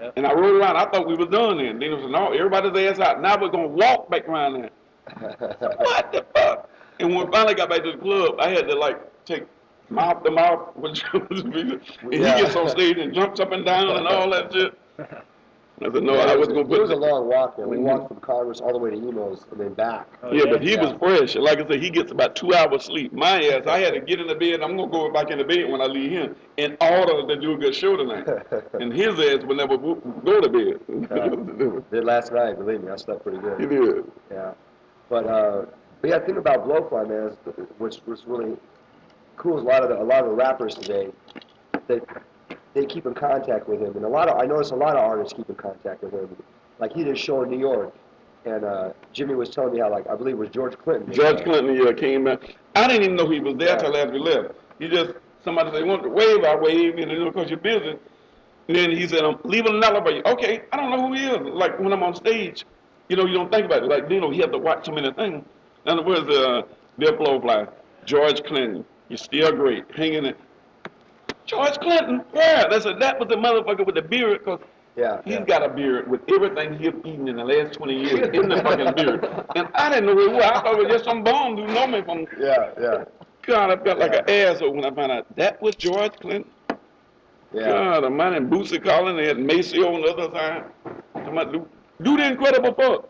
Yep. And I rode around. I thought we was done then. Then it was no, everybody's ass out. Now we're gonna walk back around there. what the fuck? And when we finally got back to the club, I had to like take mouth to mouth with and he gets on stage and jumps up and down and all that shit. I said, no, I was gonna It was a long walk, man. We Mhm. walked from Congress all the way to Emo's and then back. Oh, Yeah, but he Yeah. was fresh. And Like I said, he gets about two hours sleep. My ass, I had to get in the bed. I'm gonna go back in the bed when I leave him in order to do a good show tonight. and his ass would never go to bed. Did last night, believe me, I slept pretty good. he good. did. Yeah. But, uh, but yeah, the thing about Blowfly, man, is, which was really cool is a lot of the, a lot of the rappers today, that they keep in contact with him. And a lot of, I notice a lot of artists keep in contact with him. Like he did a show in New York, and, uh, Jimmy was telling me how, like, I believe it was George Clinton. George Clinton, yeah, came back. I didn't even know he was there Yeah. till after we left. He just, somebody said, want to wave, I wave, and you know, because you're busy. And then he said, I'm leaving an elevator. Okay, I don't know who he is. Like when I'm on stage, you know, you don't think about it. Like, you know, he had to watch so many things. In other words, uh, Bill Blowfly, George Clinton, you're still great, hanging it. George Clinton, yeah, that's a, that was the motherfucker with the beard, because Yeah. He's yeah. got a beard with everything he's eaten in the last 20 years in the fucking beard. And I didn't know who it was. I thought it was just some bum who know me from, Yeah, yeah, God, I felt like an asshole when I found out that was George Clinton. yeah. God, a man in Bootsy Collins, they had Maceo on the other side. Do, do the incredible fuck.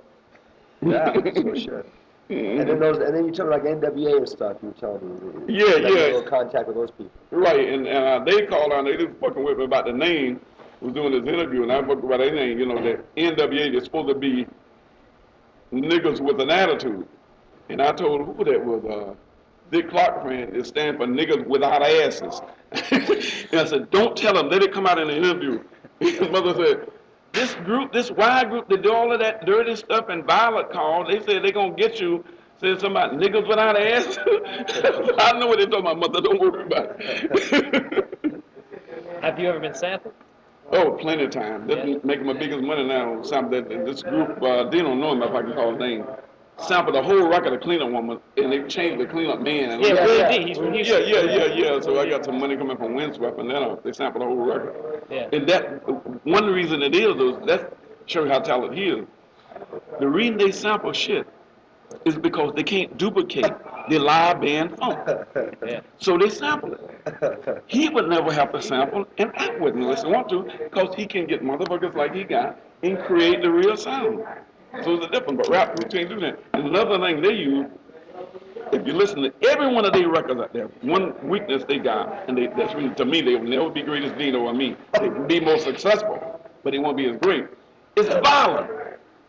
Yeah, so shit. And then those, and then you tell me like NWA and stuff. You telling me. Yeah, Like, yeah. contact with those people. Right, and, and uh, they called on, they just fucking with me about the name. Was doing this interview, and I fucked about their name. You know, that NWA is supposed to be niggas with an attitude. And I told who that was, uh, Dick Clark friend, is stands for niggas without asses. and I said, don't tell them, let it come out in the interview. His mother said, this group, this Y group that do all of that dirty stuff and violent calls, they said they gonna get you. Said somebody niggas without asses. I know what they told my mother. Don't worry about it. Have you ever been sampled? oh, plenty of time. That's Yeah. making my biggest money now. Something that this group, uh, they don't know him if I can call his name. Sampled the whole record of Cleanup Woman, and they changed the Cleanup Man. And Yeah, Yeah, Willie yeah. D. He's from Houston. yeah, yeah, yeah. yeah. So I got some money coming from Windswept, and then uh, they sampled the whole record. Yeah. And that one reason it is is that show you how talented he is. The reason they sample shit is because they can't duplicate the live band funk. Yeah. So they sample it. He would never have to sample, and I wouldn't unless I want to, because he can get motherfuckers like he got and create the real sound. So it's a difference, but rap can't do that. And another thing they use, if you listen to every one of their records out there, one weakness they got, and they, that's really, to me, they will never be great as Dino or me. They can be more successful, but they won't be as great. It's violent.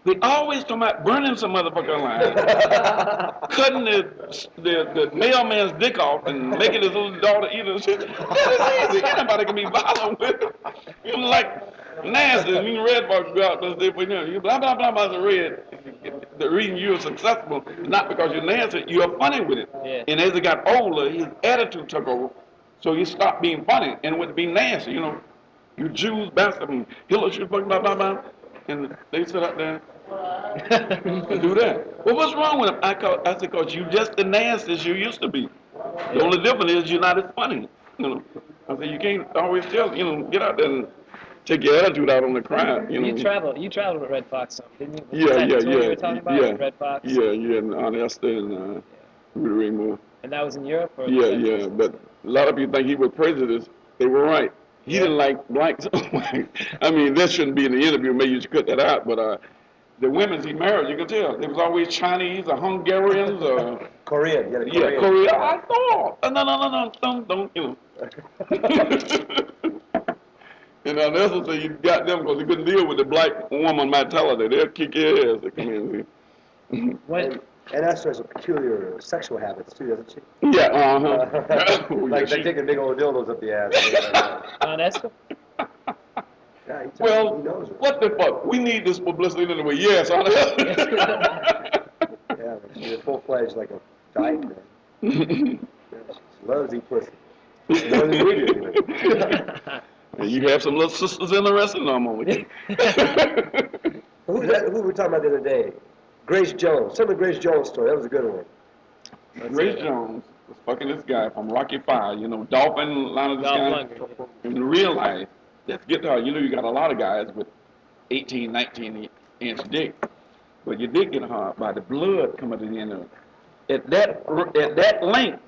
They always come out burning some motherfucker alive, cutting the, the the mailman's dick off and making his little daughter eat it. Shit. That is easy. Anybody can be violent with it. You like nasty. I mean, Redd Foxx go out there for you. You blah blah blah blah. The red. The reason you're successful, is not because you're nasty, you're funny with it. Yeah. And as he got older, his attitude took over, so he stopped being funny and would be nasty. You know, you Jews, bastard, and Hitler, shit, blah blah blah blah. And they sit up there and do that. Well, what's wrong with him? I, call, I said, because you just the as you used to be. The only difference is you're not as funny. You know, I said, you can't always tell, you know, get out there and take your attitude out on the crowd. You know. You traveled. You traveled with Redd Foxx, some, didn't you? Was Yeah, yeah, yeah. You were talking about yeah, with Redd Foxx. Yeah, yeah, and Aunt Esther and uh, Rudy Moore. And that was in Europe. Or Yeah, yeah, but a lot of people think he was prejudiced. They were right. He didn't like blacks. I mean, that shouldn't be in the interview. Maybe you should cut that out. But uh, the women he married, you can tell, it was always Chinese or Hungarians or Korean, yeah, yeah, Korea. I thought, no, no, no, no, don't, don't, you know. And uh, that's what you got them because they couldn't deal with the black woman mentality. They'll kick your ass. They come in. and When, And, and Esther has a peculiar sexual habits too, doesn't she? Yeah, uh huh. like they take a big old dildos up the ass. Aunt Esther? yeah, Well, he knows it. what the fuck? We need this publicity anyway. Yes, I Yeah, she's a full fledged like a dyke man. Yeah, she loves to eat pussy. More than we do. even. And you have some little sisters interested in them on it. Who was that? Who were we talking about the other day? Grace Jones. Tell me Grace Jones story. That was a good one. Grace Jones was fucking this guy from Rocky Fire, you know, Dolphin, Line of the Dolph Sky. In real life, That's guitar. You know, you got a lot of guys with 18, 19 inch dick, but your dick get hard by the blood coming to the end of it. At that at that length,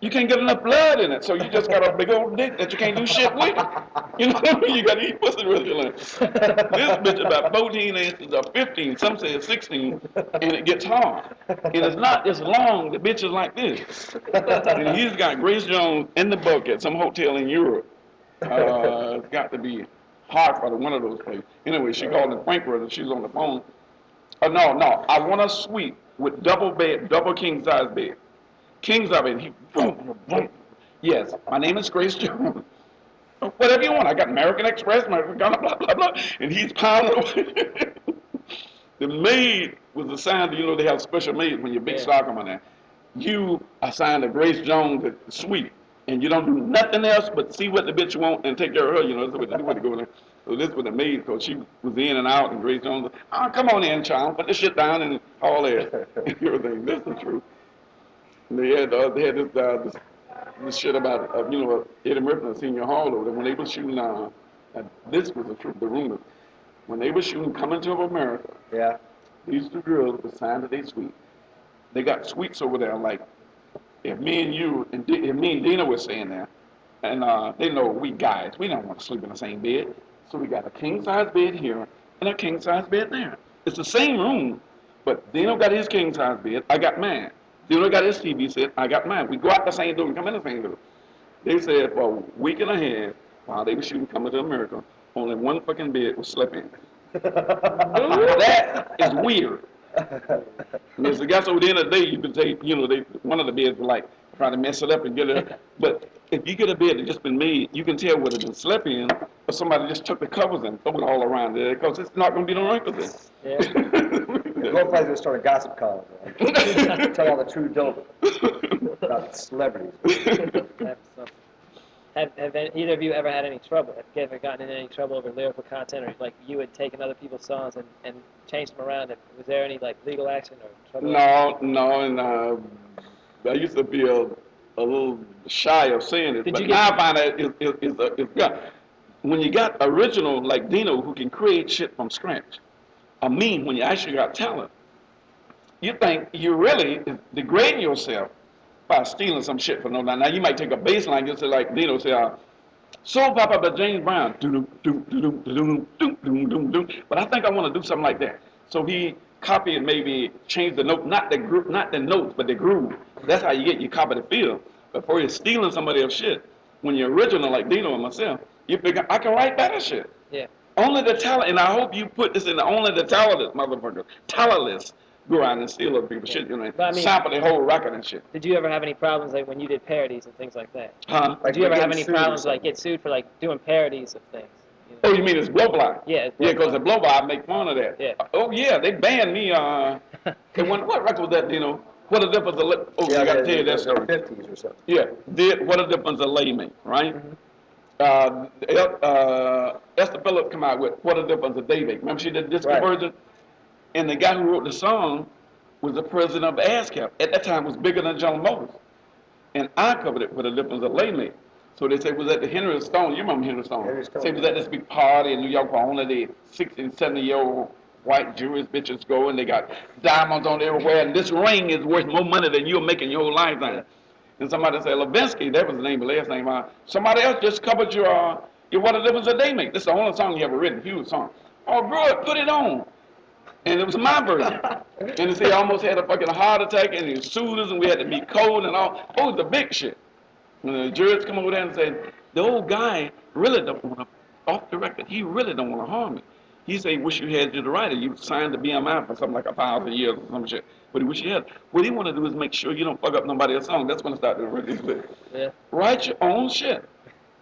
you can't get enough blood in it, so you just got a big old dick that you can't do shit with. You know what I mean? You got to eat pussy with your This bitch about 14 inches or 15, some say it's 16, and it gets hard. And it's not as long, the bitch is like this. And he's got Grace Jones in the book at some hotel in Europe. Uh, it's got to be Hartford or one of those places. Anyway, she called in Frankfurt and she's on the phone. Oh, no, no, I want a suite with double bed, double king size bed. King of it. He, boom, boom. Yes, my name is Grace Jones. Whatever you want. I got American Express, American, blah, blah, blah, blah. And he's pounding away. the maid was assigned, you know, they have special maids when you're big Yeah. star coming there. You assigned to Grace Jones suite, and you don't do nothing else but see what the bitch want and take care of her. You know, that's what they do when they go there. So this was the maid, because she was in and out, and Grace Jones, was, oh, come on in, child, put the shit down and all that. Everything. This is true. They had, uh, they had this, uh, this, this shit about, uh, you know, Eddie Murphy Arsenio Hall over there, when they were shooting, uh, uh, this was the truth, the rumor. When they were shooting Coming to America, Yeah. these two girls were signed to their suite. They got suites over there, like, if me and you, and D- if me and Dino were staying there, and uh, they know we guys, we don't want to sleep in the same bed. So we got a king size bed here and a king size bed there. It's the same room, but Dino got his king size bed, I got mine. Dino got his TV set, I got mine. We go out the same door and come in the same door. They said for a week and a half, while they were shooting Coming to America, only one fucking bed was slept in. that is weird. And there's a guy over the end of the day, you can take, you know, they, one of the beds were like trying to mess it up and get it. But if you get a bed that's just been made, you can tell whether it's been slept in or somebody just took the covers and threw it all around there because it's not going to be no wrinkles Yeah. The whole place is start a gossip column. man. Tell all the true dope about celebrities. Have, some- have, have any- either of you ever had any trouble? Have you ever gotten in any trouble over lyrical content, or like you had taken other people's songs and, and changed them around? Was there any like legal action or trouble? No, no, and uh, I used to feel a little shy of saying it, Did but now I find that it, it, it's, a, it's got, when you got original like Dino who can create shit from scratch, I mean, when you actually got talent, you think you're really degrading yourself by stealing some shit for no money. Now you might take a bass line just like Dino say, uh, "So Papa" by James Brown, but I think I want to do something like that. So he copied and maybe changed the note, not the group, not the notes, but the groove. That's how you get your copy the feel. Before you're stealing somebody else's shit, when you're original like Dino and myself, you figure I can write better shit. Yeah. Only the talent, and I hope you put this in the only the talentless motherfuckers, talentless, go around and steal other people's shit, you know, But I mean- sample the whole record and shit. Did you ever have any problems like when you did parodies and things like that? Huh? Like Did you ever have any problems like get sued for like doing parodies of things? You Oh, you mean it's blow by? Yeah, it's Yeah, because the blow by, I make fun of that. Yeah. Oh yeah, they banned me. Uh, and when, what record was that? You know, what a difference a li- Oh, Yeah, I gotta the- tell you that story. 50s or something. Yeah, did what a difference a lay make, right? Uh, El- uh, Esther Phillips come out with what a difference a day make. Remember she did this Right. version, and the guy who wrote the song was the president of ASCAP. At that time, was bigger than John Motors, and I covered it with a difference of lay make. So they say it was at the Henry Stone. You remember Henry Stone? Henry Stone, Say it was at this big party in New York where only the 60 and 70 year old white Jewish bitches go, and they got diamonds on everywhere, and this ring is worth more money than you're making your whole lifetime. And somebody said, Levinsky, that was the name, of the last name. Uh, somebody else just covered your, uh, your What a Difference a Day Make. This is the only song you ever written, huge song. Oh, bro, put it on. And it was my version. and say almost had a fucking heart attack, and he sued us, and we had to be cold and all. Oh, it was the big shit. And the judge come over there and said, the old guy really don't want to, off the record, he really don't want to harm me. He say, wish you had you the writer. You signed the BMI for something like a thousand years or some shit. But he wish you had. What he want to do is make sure you don't fuck up nobody else's song. That's when I started to really play. Yeah. Write your own shit.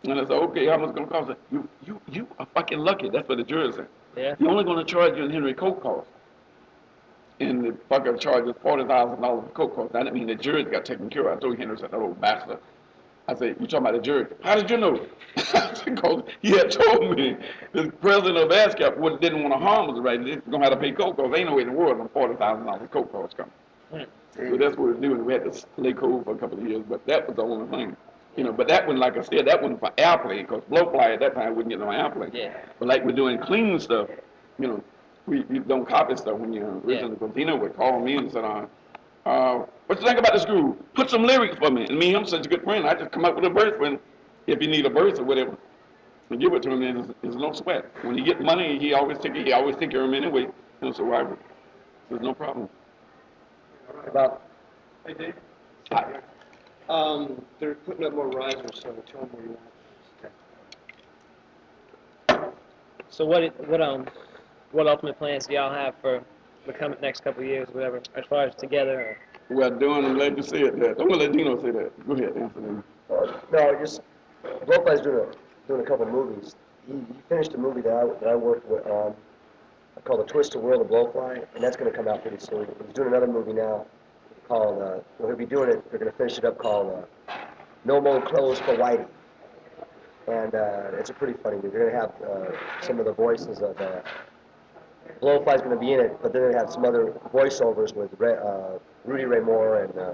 And I said, okay, how much it's gonna cost? I said, You, you, you are fucking lucky. That's what the jury said. Yeah. You're only gonna charge you and Henry coke cost. And the fucker charges forty thousand dollars for coke cost. That didn't mean the jury got taken care of. I told Henry, said, that old bastard. I said, you talking about the jury? How did you know? Because he had told me the president of ASCAP would, didn't want to harm us, right? They're gonna have to pay coke cost. Ain't no way in the world when forty thousand dollars coke cost coming. So that's what we're doing. We had to lay cold for a couple of years, but that was the only thing. You know, but that one, like I said, that one for airplay, because Blowfly at that time wouldn't get no airplane. Yeah. But like we're doing clean stuff, you know, we, we don't copy stuff when you're originally, because Dino would call me and said, uh, uh, what you think about this groove? Put some lyrics for me. And me and him such a good friend, I just come up with a verse when, if you need a verse or whatever, and give it to him, and there's, there's no sweat. When you get money, he always take it, he always care of him anyway, know, so why, there's no problem. About, I- Um, they're putting up more risers, so tell them where you want. So what it- what um what ultimate plans do y'all have for the coming next couple of years, whatever, as far as together? Well, doing, I'm glad you said that. I'm gonna let Dino say that. Go ahead, answer them. uh, no, just, Blowfly's doing a, doing a couple movies. He, he finished a movie that I, that I worked with on, called The Twisted World of Blowfly, and that's gonna come out pretty soon. He's doing another movie now called, uh, well, he'll be doing it, they're gonna finish it up called, uh, No More Clothes for Whitey. And, uh, it's a pretty funny movie. They're gonna have, uh, some of the voices of, uh, Blowfly's gonna be in it, but then gonna have some other voiceovers with Ray, uh, Rudy Ray Moore and, uh,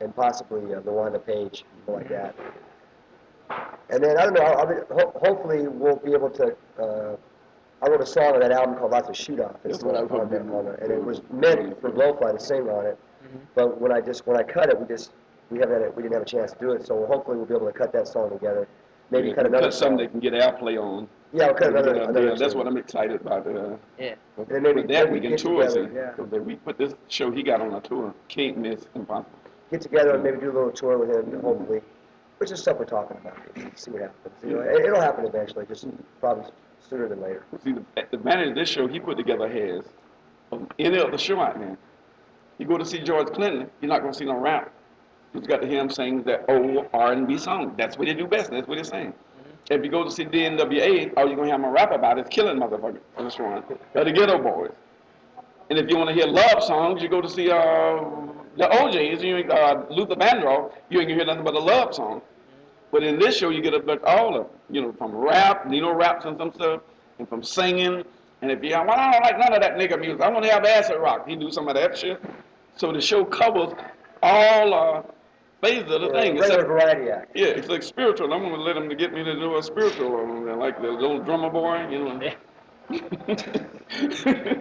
and possibly uh, LaWanda Page, people like that. And then, I don't know, I'll be, ho- hopefully we'll be able to, uh, I wrote a song on that album called Lots of Shoot Off. That's what I was on there, hoping. on there, and it was meant for Blowfly to sing on it. But when I just, when I cut it, we just, we haven't, we didn't have a chance to do it, so hopefully we'll be able to cut that song together. Maybe cut another Cut something song. that can get airplay on. Yeah, we'll cut another, Yeah. That's what I'm excited about, uh, Yeah. And then maybe- with that, we can tour, together, see. yeah. 'Cause if we put this show he got on a tour, can't miss, impossible. Get together and maybe do a little tour with him, hopefully, which is stuff we're talking about, see what happens. You know, it- it'll happen eventually, just probably sooner than later. See, the, the advantage of this show he put together has, of any other show out there. You go to see George Clinton, you're not gonna see no rap. You just got to hear him sing that old R&B song. That's what they do best. That's what they sing. If you go to see DNWA, all you're gonna hear him rap about is killing motherfuckers the show. Or the Geto Boys. And if you want to hear love songs, you go to see uh, the O'Jays, you uh, Luther Vandross, you ain't gonna hear nothing but a love song. But in this show, you get a all of, you know, from rap, Nino raps and some stuff, and from singing. And if you, well, I don't like none of that nigga music. I want to have acid rock. He do some of that shit. So the show covers all uh, phases of the thing. Regular Except, variety act. yeah, it's like spiritual. I'm gonna let him to get me to do a spiritual, uh, like the little drummer boy, you know. Yeah.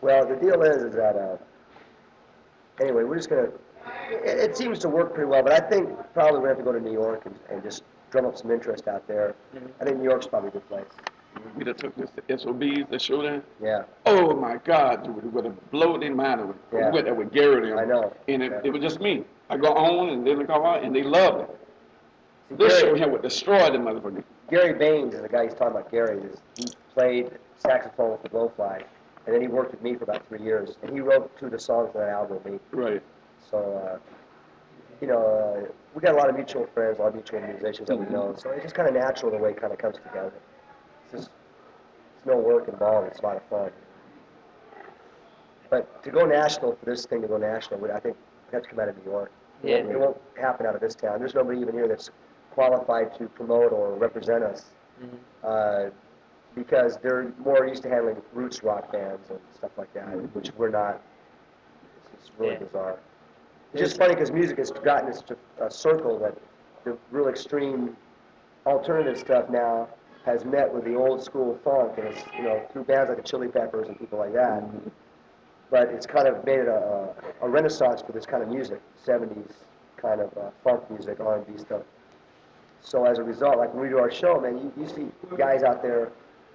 Well, the deal is, is that, uh, anyway, we're just gonna, it, it seems to work pretty well, but I think probably we're gonna have to go to New York and, and just drum up some interest out there. I think New York's probably a good place. we just took this to SOBs, the show there. Yeah, Oh my God, dude, it would have blown their mind. With, Yeah. We went there with Gary and. I know. And it, Yeah. it was just me. I go on and then they come out and they loved it. See, This show Gary, here would destroy the motherfucker. Gary Baines is the guy he's talking about, Gary, is, he played saxophone with the Blowfly, and then he worked with me for about three years, and he wrote two of the songs on that album with me. Right. So, uh, you know, uh, we got a lot of mutual friends, a lot of mutual musicians that we know. So it's just kind of natural the way it kind of comes together. It's just, it's no work involved. It's a lot of fun. But to go national for this thing to go national, I think we have to come out of New York. Yeah. It won't happen out of this town. There's nobody even here that's qualified to promote or represent us. Mhm. Uh, because they're more used to handling roots rock bands and stuff like that, which we're not. It's, it's really Yeah. bizarre. It's just funny because music has gotten this to a circle that the real extreme alternative stuff now has met with the old school funk, and it's you know through bands like the Chili Peppers and people like that. But it's kind of made it a, a renaissance for this kind of music, 70s kind of uh, funk music, R&B stuff. So as a result, like when we do our show, man, you, you see guys out there,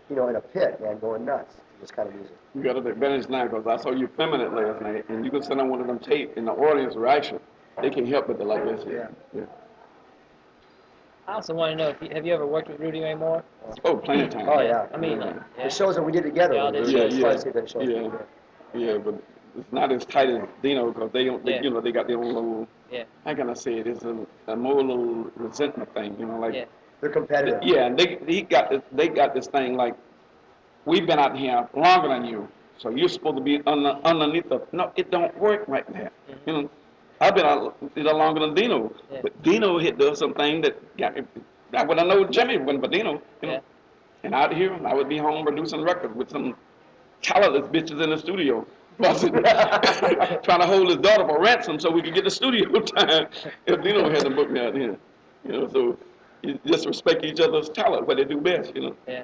you know, in a pit, man, going nuts to this kind of music. You got an advantage now because I saw you feminine last night and you can send on one of them tape and the audience reaction. They can help with the like this. Yeah. yeah. I also want to know if you, have you ever worked with Rudy Ray Moore? Oh, plenty of time. Oh, yeah. I mean, like, yeah. The shows that we did together, Y'all were shows. Yeah, to see the shows. we yeah. Did. Yeah, but it's not as tight as Dino because they don't, they, Yeah. you know, they got their own little, Yeah. how can I say it? It's a, a more little resentment thing, you know, like, Yeah. They're competitive. yeah, and they, he got this, they got this thing like, we've been out here longer than you, so you're supposed to be under, underneath the, no, it don't work like that. Mm-hmm. You know, I've been out there longer than Dino, Yeah. but Dino hit does something that got me, I would have known Jimmy when for Dino, you know. Yeah. And out here, I would be home producing records with some talentless bitches in the studio. busting, trying to hold his daughter for ransom so we could get the studio time. If Dino hadn't booked me out here, you know, so you just respect each other's talent, what they do best, you know. Yeah.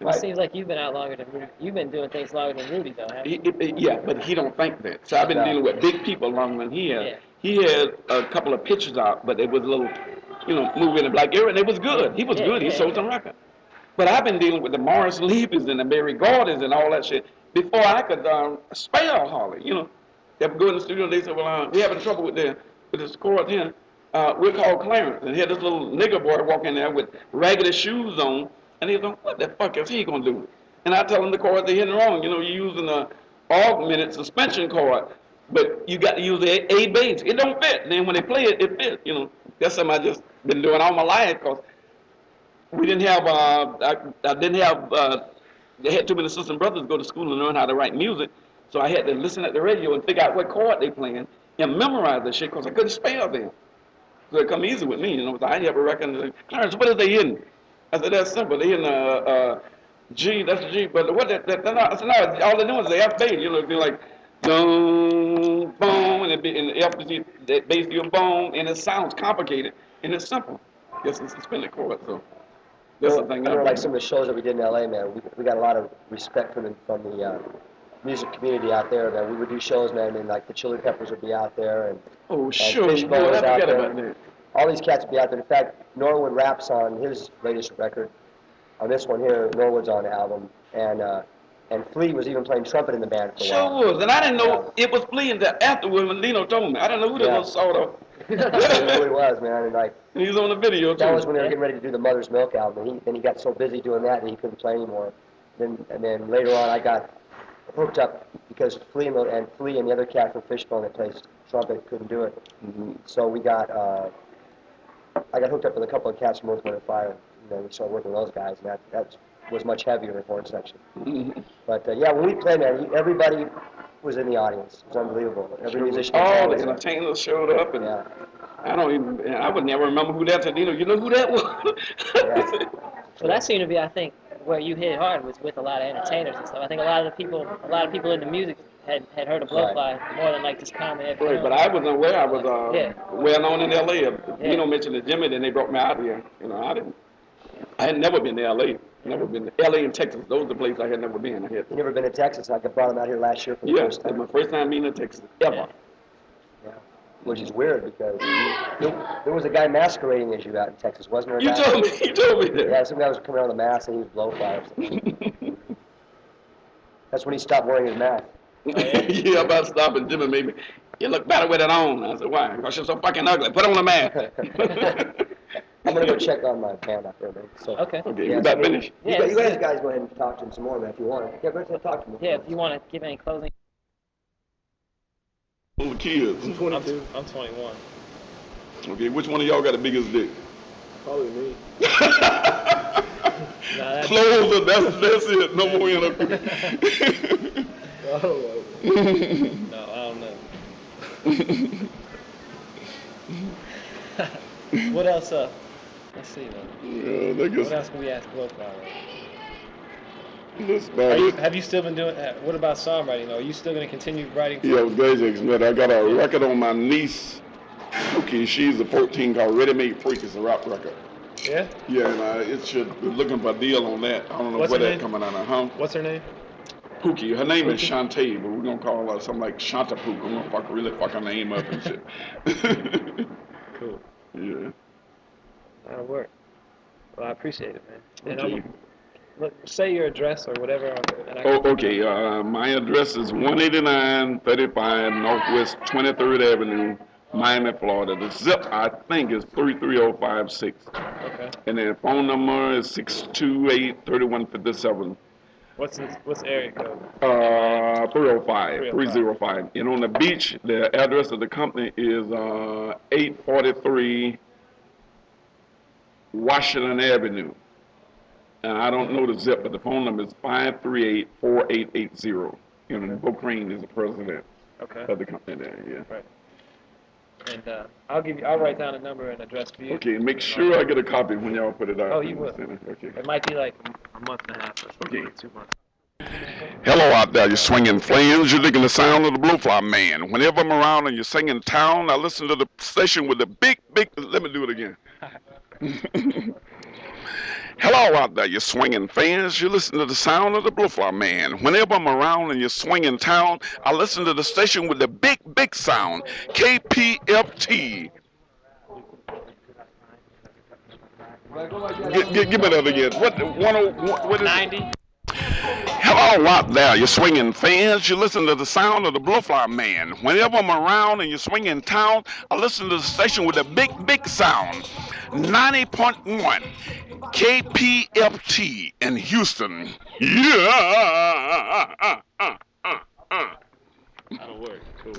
Right. It seems like you've been out longer than Rudy. You've been doing things longer than Rudy, though, haven't you? He, he- yeah, but he don't think that. So I've been dealing with big people longer than he has. Yeah. He had a couple of pictures out, but it was a little, you know, moving in black area, and it was good. He was Yeah, good. He yeah, sold some record. But I've been dealing with the Morris Leapers and the Mary Gordons and all that shit before I could um, spell Holly. You know, they would go in the studio and they said, "Well, uh, we having trouble with the with this chord here. Uh, we'll call Clarence." And had this little nigger boy walk in there with raggedy shoes on, and he's like, "What the fuck is he gonna do?" And I tell him the chords they're hitting wrong. You know, you're using a augmented suspension chord, but you got to use the A, A bass. It don't fit. And then when they play it, it fits. You know, that's something I just been doing all my life because we didn't have. Uh, I, I didn't have. Uh, they had too many sisters and brothers go to school and learn how to write music, so I had to listen at the radio and figure out what chord they playing and memorize the shit because I couldn't spell them. So it come easy with me, you know. So I a say, Clarence, what are they in? I said, that's simple. They in a, uh G. That's a G. But what? That, that, that, said, no. All they're doing is the F bass. You know, be like, boom, boom, and, it be, and the F is the bass, your boom, and it sounds complicated and it's simple. Just a suspended chord. So that's the I thing. remember like some of the shows that we did in LA, man. We, we got a lot of respect from the, from the uh, music community out there, man. We would do shows, man, and like the Chili Peppers would be out there, and Oh, sure. Fishbone Boy, was out there. that. all these cats would be out there. In fact, Norwood raps on his latest record. On this one here, Norwood's on the album, and uh, and Flea was even playing trumpet in the band for a Sure while. was, and I didn't know it was Flea until afterward when Lino told me. I didn't know who that Yeah. was sort of. It really was, man. And like And he was on the video too. that was when they were getting ready to do the Mother's Milk album. And he then he got so busy doing that that he couldn't play anymore. Then and then later on, I got hooked up because Flea and, and Flea and the other cat from Fishbone that plays trumpet couldn't do it. Mhm. So we got uh, I got hooked up with a couple of cats from and Fire. You know, we started working with those guys, and that that was much heavier in the horn section. Mhm. But uh, yeah, when we played, man, everybody was in the audience. It was unbelievable. Every musician. was All the always entertainers showed up, and Yeah. I don't even. I would never remember who that. Said, you know, you know who that was. Well, that seemed to be, I think, where you hit hard was with a lot of entertainers and stuff. I think a lot of the people, a lot of people in the music had, had heard of Blowfly more than like just common Right, FM. but I wasn't aware I was uh, Yeah. well known in L.A. If Yeah. You know, mentioned the Jimmy, then they brought me out here. You know, I didn't. I had never been to L.A. Never been to L.A. and Texas. Those are the places I had never been. I had. You never been to Texas? I brought him out here last year for the Yeah, first that's time. my first time being in Texas ever. Yeah. Yeah. Which is weird because there, there was a guy masquerading as you out in Texas, wasn't there? You guy? told me. You told me that. Yeah, some guy was coming out of the mask and he was blowfly. or something. That's when he stopped wearing his mask. yeah, about stopping Jimmy maybe. You look better with it on. I said, why? Because you're so fucking ugly. Put on a mask. I'm gonna go check on my band out there, man. So. Okay. okay, Yeah, you about so- finished? You, Yeah, guys, you guys, is- guys go ahead and talk to him some more, man, if you want. Yeah, go ahead and talk to him. Yeah, if you want to give any closing. Little kids. I'm, 22. I'm 21. Okay, which one of y'all got the biggest dick? Probably me. Nah, that's, Closer, that's, that's it. No more interview. I don't know. No, I don't know. what else? Uh, let's see. Man. yeah, What else can we ask Blowfly? that's Are about you, it. have you still been doing? uh, What about songwriting? though? Are you still going to continue writing? Yeah, I was glad you. I got a record on my niece. Okay, she's a 14 called Ready Made Freak. It's a rap record. Yeah. Yeah, and uh, it should be looking for a deal on that. I don't know What's where her that coming out of, huh? What's her name? Pookie. Her name is Shantae, but we're gonna call her something like Shanta Pook. I'm gonna fuck really fuck her name up and shit. Cool. yeah. That'll work. Well, I appreciate it, man. Okay. Look, say your address or whatever. And I Oh, okay. Uh, my address is 18935 Northwest 23rd Avenue, Miami, Florida. The zip I think is 33056, Okay. and the phone number is 628-3157. What's the, what's the area code? Uh, 305, 305. 305. And on the beach, the address of the company is uh, 843 Washington Avenue. And I don't know the zip, but the phone number is 538-4880. And Bo Crane is the president Okay. of the company there, yeah. Right. And uh, I'll give you. I'll write down a number and address for you. Okay, and make sure I get a copy when y'all put it out. Oh, you will. Okay. It might be like a month and a half or something. Okay. Two months. Hello out there, you're swinging flames. You're digging the sound of the Blowfly Man. Whenever I'm around and you're singing town, I listen to the station with the big, big. Let me do it again. Hello out there, you swinging fans. You listen to the sound of the Blowfly Man. Whenever I'm around and you're swinging town, I listen to the station with the big, big sound. KPFT. Gi- gi- give me that again. What? the- One oh, what is it? 90. Hello out there, you swinging fans. You listen to the sound of the Blowfly Man. Whenever I'm around and you're swinging town, I listen to the station with a big, big sound. 90.1 KPFT in Houston. Yeah. That'll work. Cool.